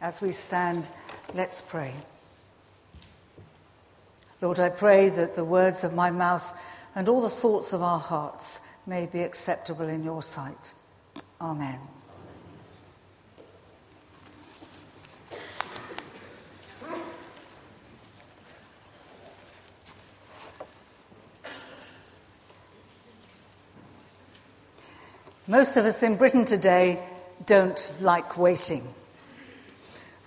As we stand, let's pray. Lord, I pray that the words of my mouth and all the thoughts of our hearts may be acceptable in your sight. Amen. Most of us in Britain today don't like waiting.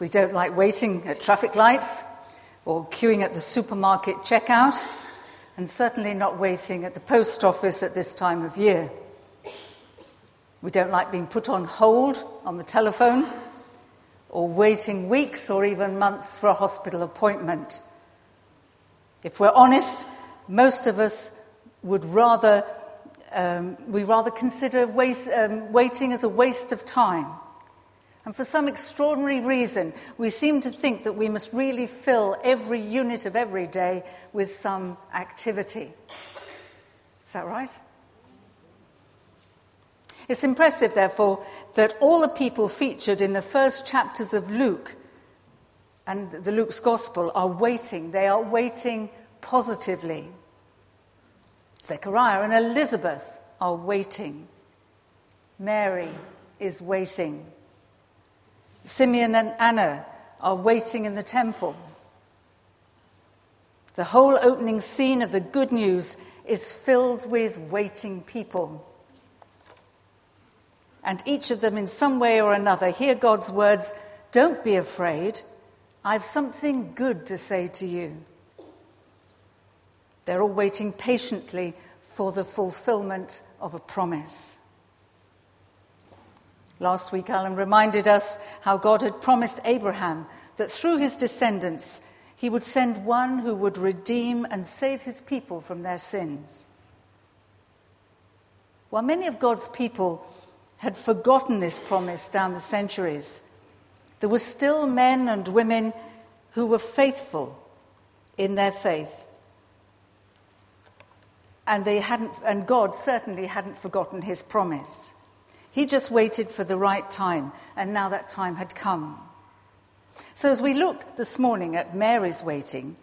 We don't like waiting at traffic lights or queuing at the supermarket checkout, and certainly not waiting at the post office at this time of year. We don't like being put on hold on the telephone or waiting weeks or even months for a hospital appointment. If we're honest, most of us would rather um, we rather consider waste, um, waiting as a waste of time. And for some extraordinary reason, we seem to think that we must really fill every unit of every day with some activity. Is that right? It's impressive, therefore, that all the people featured in the first chapters of Luke and the Luke's Gospel are waiting. They are waiting positively. Zechariah and Elizabeth are waiting. Mary is waiting. Simeon and Anna are waiting in the temple. The whole opening scene of the good news is filled with waiting people. And each of them, in some way or another, hear God's words Don't be afraid. I've something good to say to you. They're all waiting patiently for the fulfillment of a promise. Last week, Alan reminded us how God had promised Abraham that through his descendants, he would send one who would redeem and save his people from their sins. While many of God's people had forgotten this promise down the centuries, there were still men and women who were faithful in their faith and, they hadn't, and God certainly hadn't forgotten his promise. He just waited for the right time, and now that time had come. So, as we look this morning at Mary's waiting,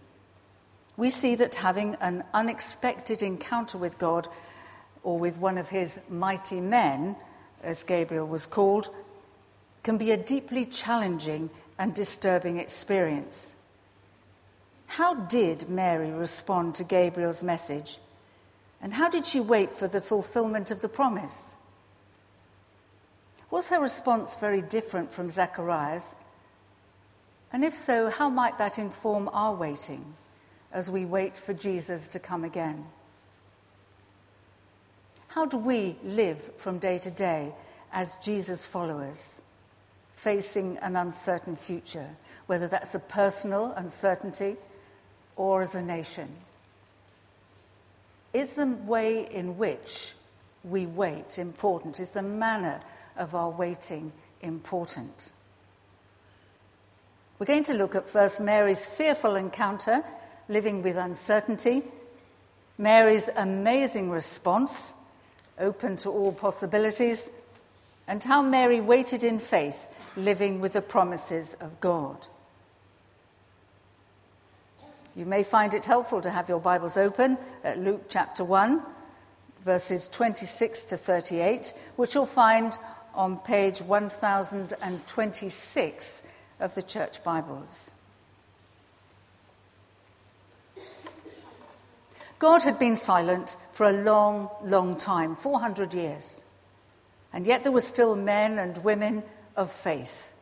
we see that having an unexpected encounter with God or with one of his mighty men, as Gabriel was called, can be a deeply challenging and disturbing experience. How did Mary respond to Gabriel's message? And how did she wait for the fulfillment of the promise? Was her response very different from Zechariah's? And if so, how might that inform our waiting as we wait for Jesus to come again? How do we live from day to day as Jesus followers, facing an uncertain future, whether that's a personal uncertainty or as a nation? Is the way in which we wait important? Is the manner of our waiting important? We're going to look at first Mary's fearful encounter, living with uncertainty, Mary's amazing response, open to all possibilities, and how Mary waited in faith, living with the promises of God. You may find it helpful to have your Bibles open at Luke chapter 1, verses 26 to 38, which you'll find on page 1026 of the Church Bibles. God had been silent for a long, long time 400 years. And yet there were still men and women of faith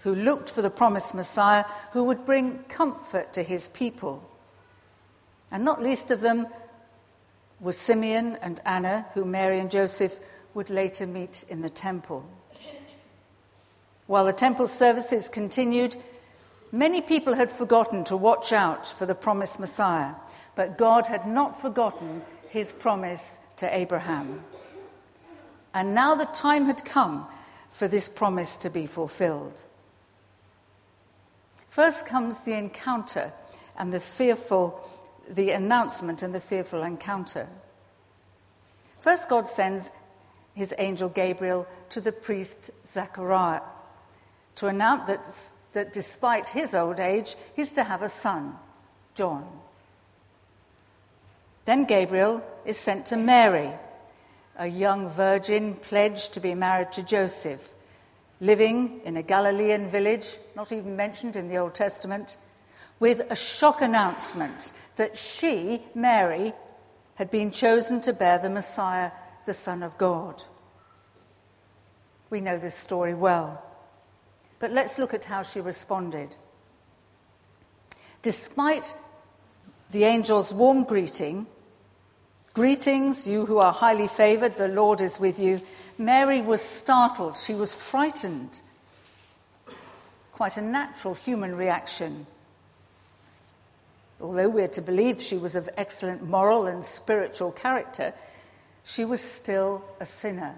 who looked for the promised Messiah who would bring comfort to his people. And not least of them was Simeon and Anna, who Mary and Joseph would later meet in the temple. While the temple services continued, many people had forgotten to watch out for the promised Messiah, but God had not forgotten his promise to Abraham. And now the time had come for this promise to be fulfilled. First comes the encounter and the fearful, the announcement and the fearful encounter. First, God sends his angel Gabriel to the priest Zechariah to announce that that despite his old age, he's to have a son, John. Then Gabriel is sent to Mary, a young virgin pledged to be married to Joseph, living in a Galilean village, not even mentioned in the Old Testament, with a shock announcement that she, Mary, had been chosen to bear the Messiah, the Son of God. We know this story well. But let's look at how she responded. Despite the angel's warm greeting, Greetings, you who are highly favored, the Lord is with you. Mary was startled, she was frightened. Quite a natural human reaction. Although we're to believe she was of excellent moral and spiritual character, she was still a sinner,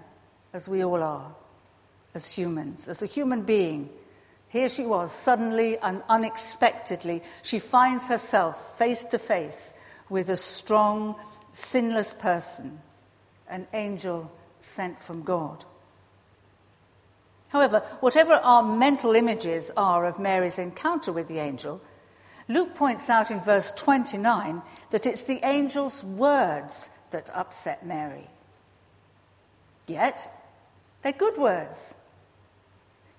as we all are, as humans, as a human being. Here she was, suddenly and unexpectedly, she finds herself face to face with a strong, sinless person, an angel sent from God. However, whatever our mental images are of Mary's encounter with the angel, Luke points out in verse 29 that it's the angel's words that upset Mary. Yet, they're good words.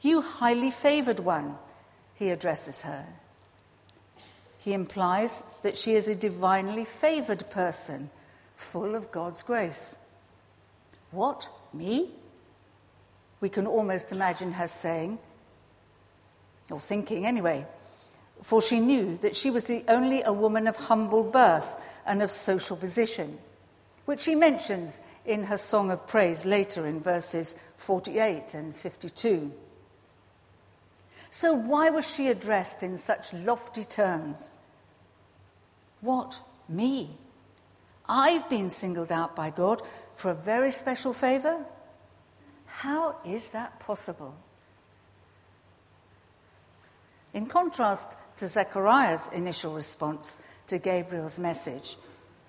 You highly favored one, he addresses her. He implies that she is a divinely favored person, full of God's grace. What? Me? We can almost imagine her saying, or thinking anyway, for she knew that she was the only a woman of humble birth and of social position, which she mentions in her song of praise later in verses 48 and 52. So, why was she addressed in such lofty terms? What, me? I've been singled out by God for a very special favor? How is that possible? In contrast to Zechariah's initial response to Gabriel's message,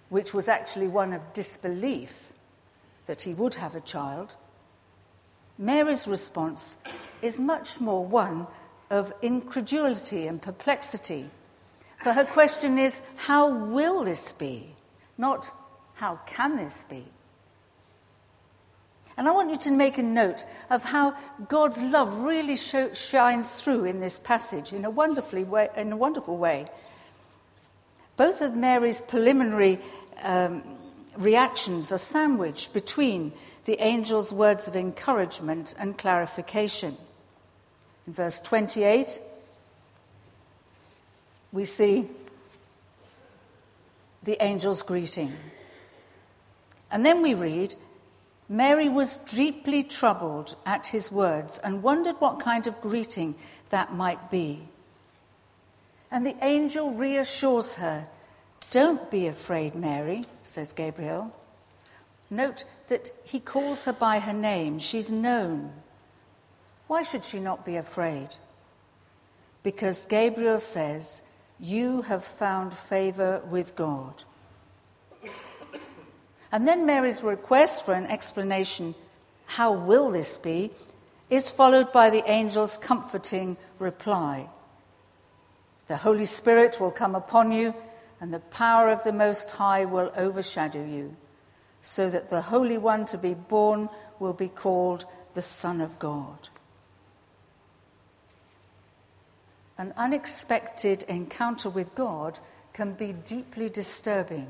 which was actually one of disbelief that he would have a child, Mary's response is much more one of incredulity and perplexity. For her question is, How will this be? Not, How can this be? And I want you to make a note of how God's love really show, shines through in this passage in a, wonderfully way, in a wonderful way. Both of Mary's preliminary um, reactions are sandwiched between the angel's words of encouragement and clarification. In verse 28, we see the angel's greeting. And then we read, Mary was deeply troubled at his words and wondered what kind of greeting that might be. And the angel reassures her, Don't be afraid, Mary, says Gabriel. Note that he calls her by her name. She's known. Why should she not be afraid? Because Gabriel says, You have found favor with God. And then Mary's request for an explanation, How will this be? is followed by the angel's comforting reply The Holy Spirit will come upon you, and the power of the Most High will overshadow you, so that the Holy One to be born will be called the Son of God. An unexpected encounter with God can be deeply disturbing.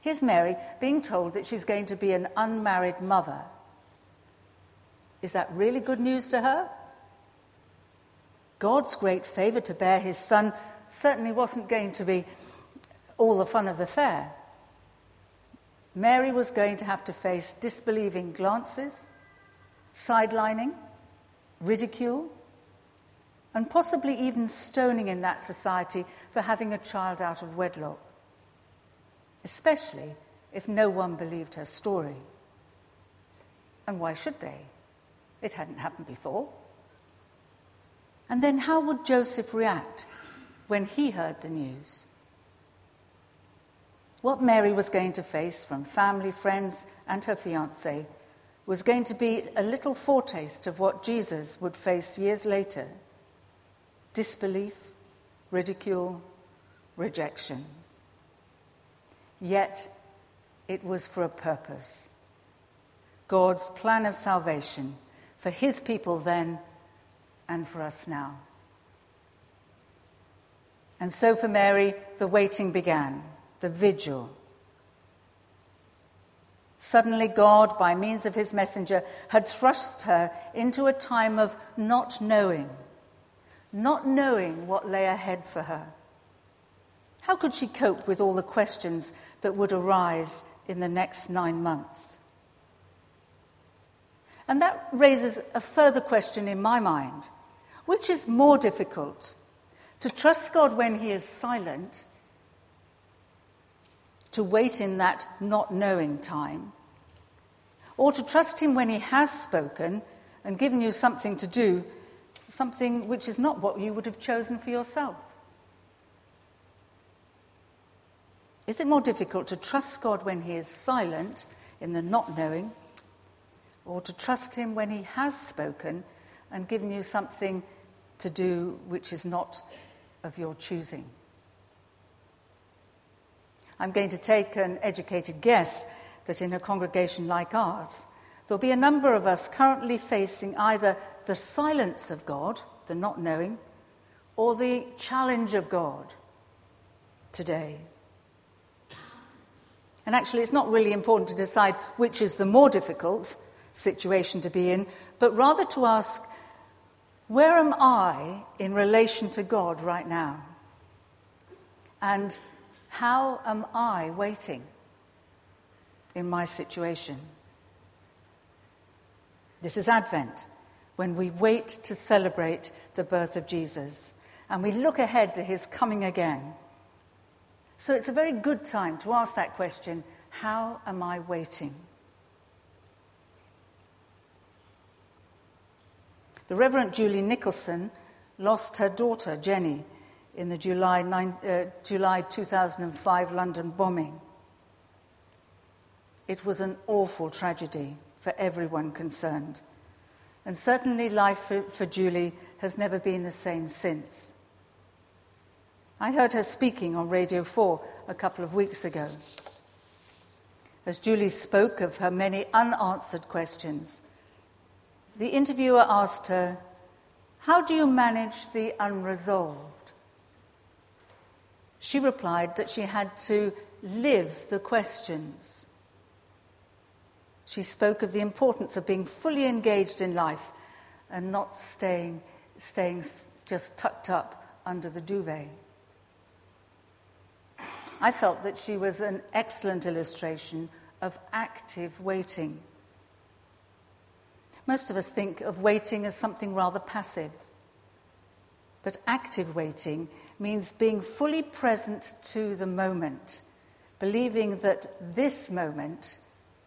Here's Mary being told that she's going to be an unmarried mother. Is that really good news to her? God's great favor to bear his son certainly wasn't going to be all the fun of the fair. Mary was going to have to face disbelieving glances, sidelining, ridicule, and possibly even stoning in that society for having a child out of wedlock especially if no one believed her story. And why should they? It hadn't happened before. And then how would Joseph react when he heard the news? What Mary was going to face from family, friends, and her fiance was going to be a little foretaste of what Jesus would face years later. disbelief, ridicule, rejection. Yet it was for a purpose God's plan of salvation for his people then and for us now. And so for Mary, the waiting began, the vigil. Suddenly, God, by means of his messenger, had thrust her into a time of not knowing, not knowing what lay ahead for her. How could she cope with all the questions that would arise in the next nine months? And that raises a further question in my mind which is more difficult? To trust God when He is silent, to wait in that not knowing time, or to trust Him when He has spoken and given you something to do, something which is not what you would have chosen for yourself? Is it more difficult to trust God when He is silent in the not knowing, or to trust Him when He has spoken and given you something to do which is not of your choosing? I'm going to take an educated guess that in a congregation like ours, there'll be a number of us currently facing either the silence of God, the not knowing, or the challenge of God today. And actually, it's not really important to decide which is the more difficult situation to be in, but rather to ask, where am I in relation to God right now? And how am I waiting in my situation? This is Advent, when we wait to celebrate the birth of Jesus and we look ahead to his coming again. So it's a very good time to ask that question how am I waiting? The Reverend Julie Nicholson lost her daughter, Jenny, in the July, nine, uh, July 2005 London bombing. It was an awful tragedy for everyone concerned. And certainly, life for, for Julie has never been the same since. I heard her speaking on Radio 4 a couple of weeks ago. As Julie spoke of her many unanswered questions, the interviewer asked her, How do you manage the unresolved? She replied that she had to live the questions. She spoke of the importance of being fully engaged in life and not staying, staying just tucked up under the duvet. I felt that she was an excellent illustration of active waiting. Most of us think of waiting as something rather passive. But active waiting means being fully present to the moment, believing that this moment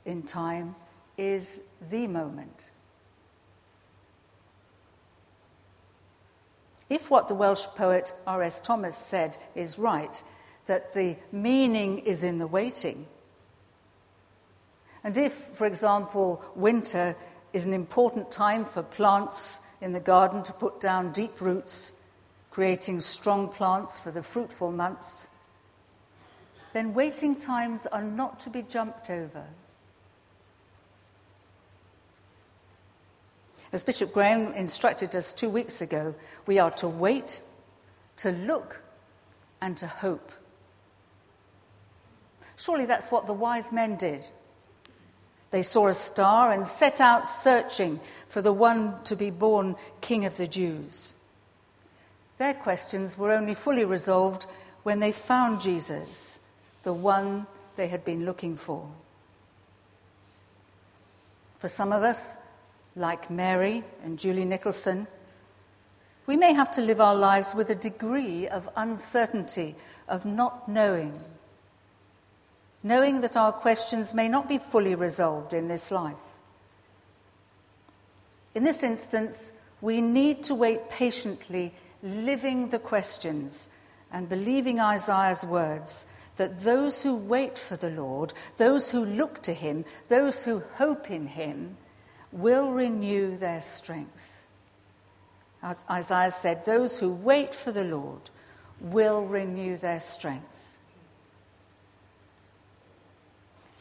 in time is the moment. If what the Welsh poet R.S. Thomas said is right, that the meaning is in the waiting. And if, for example, winter is an important time for plants in the garden to put down deep roots, creating strong plants for the fruitful months, then waiting times are not to be jumped over. As Bishop Graham instructed us two weeks ago, we are to wait, to look, and to hope. Surely that's what the wise men did. They saw a star and set out searching for the one to be born King of the Jews. Their questions were only fully resolved when they found Jesus, the one they had been looking for. For some of us, like Mary and Julie Nicholson, we may have to live our lives with a degree of uncertainty, of not knowing knowing that our questions may not be fully resolved in this life. In this instance, we need to wait patiently, living the questions and believing Isaiah's words that those who wait for the Lord, those who look to him, those who hope in him, will renew their strength. As Isaiah said, those who wait for the Lord will renew their strength.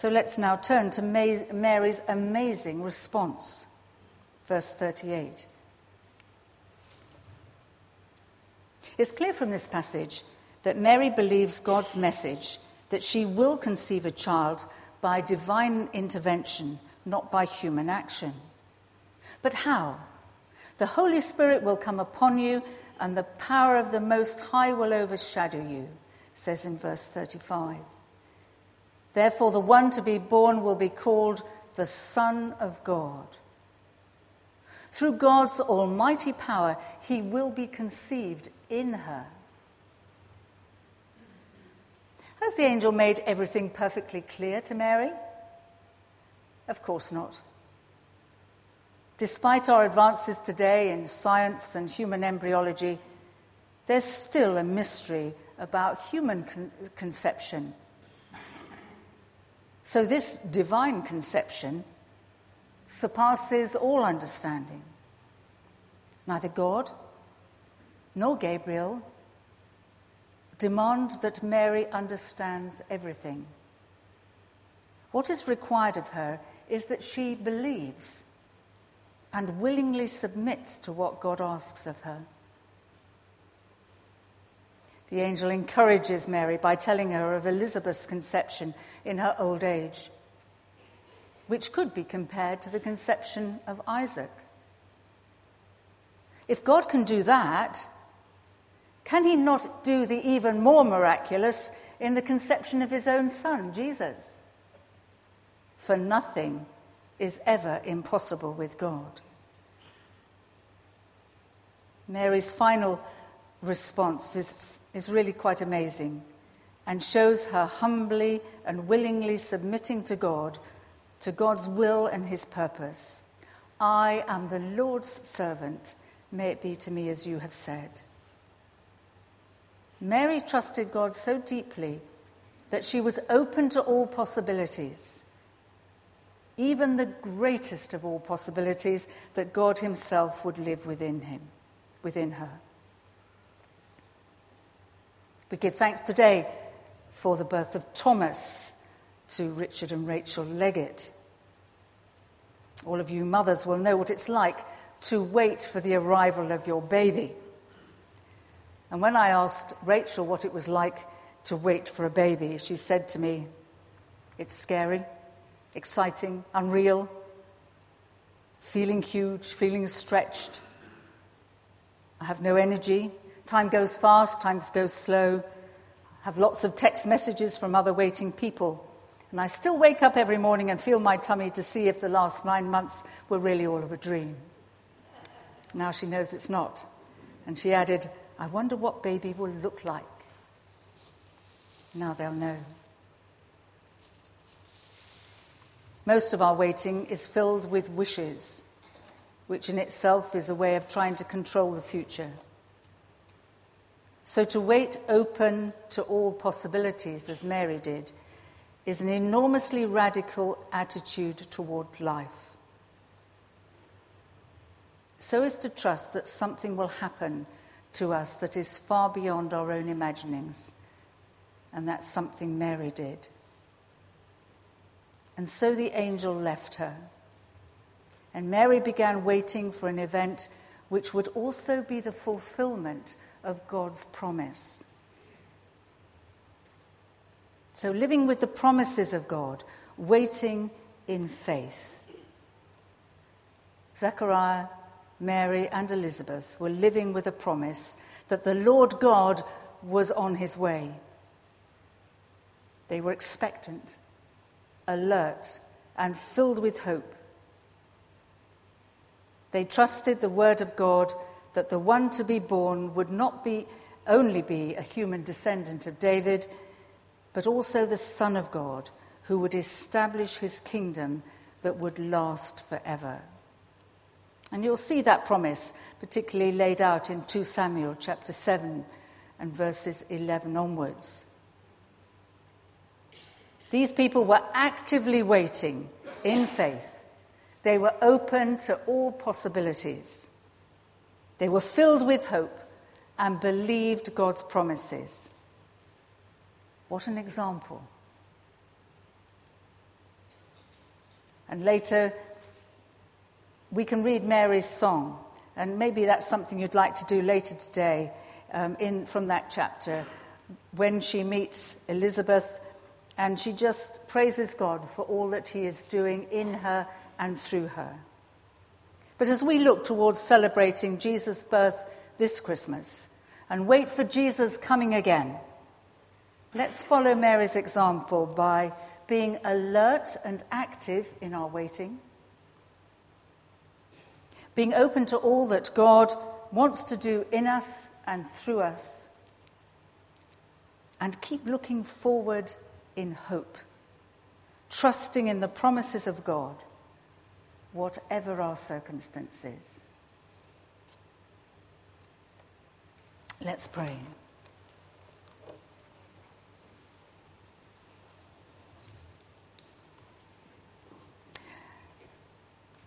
So let's now turn to Mary's amazing response. Verse 38. It's clear from this passage that Mary believes God's message that she will conceive a child by divine intervention, not by human action. But how? The Holy Spirit will come upon you, and the power of the Most High will overshadow you, says in verse 35. Therefore, the one to be born will be called the Son of God. Through God's almighty power, he will be conceived in her. Has the angel made everything perfectly clear to Mary? Of course not. Despite our advances today in science and human embryology, there's still a mystery about human con- conception. So, this divine conception surpasses all understanding. Neither God nor Gabriel demand that Mary understands everything. What is required of her is that she believes and willingly submits to what God asks of her. The angel encourages Mary by telling her of Elizabeth's conception in her old age which could be compared to the conception of Isaac. If God can do that, can he not do the even more miraculous in the conception of his own son, Jesus? For nothing is ever impossible with God. Mary's final response is, is really quite amazing and shows her humbly and willingly submitting to God to God's will and his purpose. I am the Lord's servant. May it be to me as you have said. Mary trusted God so deeply that she was open to all possibilities, even the greatest of all possibilities that God himself would live within him, within her. We give thanks today for the birth of Thomas to Richard and Rachel Leggett. All of you mothers will know what it's like to wait for the arrival of your baby. And when I asked Rachel what it was like to wait for a baby, she said to me, It's scary, exciting, unreal, feeling huge, feeling stretched. I have no energy. Time goes fast, time goes slow. I have lots of text messages from other waiting people. And I still wake up every morning and feel my tummy to see if the last nine months were really all of a dream. Now she knows it's not. And she added, I wonder what baby will look like. Now they'll know. Most of our waiting is filled with wishes, which in itself is a way of trying to control the future. So to wait open to all possibilities, as Mary did, is an enormously radical attitude toward life. So is to trust that something will happen to us that is far beyond our own imaginings. And that's something Mary did. And so the angel left her. And Mary began waiting for an event which would also be the fulfillment of God's promise. So, living with the promises of God, waiting in faith. Zechariah, Mary, and Elizabeth were living with a promise that the Lord God was on his way. They were expectant, alert, and filled with hope. They trusted the word of God that the one to be born would not be only be a human descendant of David, but also the Son of God, who would establish his kingdom that would last forever. And you'll see that promise particularly laid out in 2 Samuel chapter 7 and verses 11 onwards. These people were actively waiting in faith. They were open to all possibilities. They were filled with hope and believed God's promises. What an example. And later, we can read Mary's song, and maybe that's something you'd like to do later today um, in, from that chapter when she meets Elizabeth and she just praises God for all that He is doing in her and through her. But as we look towards celebrating Jesus' birth this Christmas and wait for Jesus coming again, let's follow Mary's example by being alert and active in our waiting, being open to all that God wants to do in us and through us, and keep looking forward in hope, trusting in the promises of God, whatever our circumstances. Let's pray.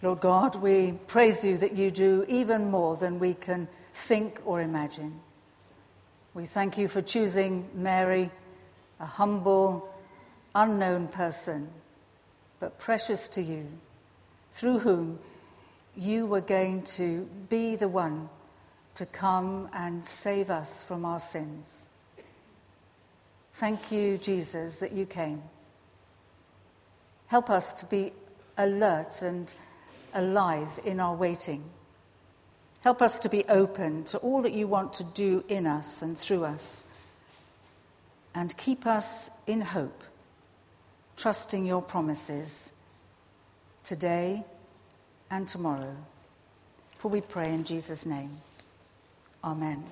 Lord God, we praise you that you do even more than we can think or imagine. We thank you for choosing Mary, a humble, unknown person, but precious to you, through whom you were going to be the one to come and save us from our sins. Thank you, Jesus, that you came. Help us to be alert and alive in our waiting. Help us to be open to all that you want to do in us and through us. And keep us in hope trusting your promises today and tomorrow. For we pray in Jesus' name. Amen.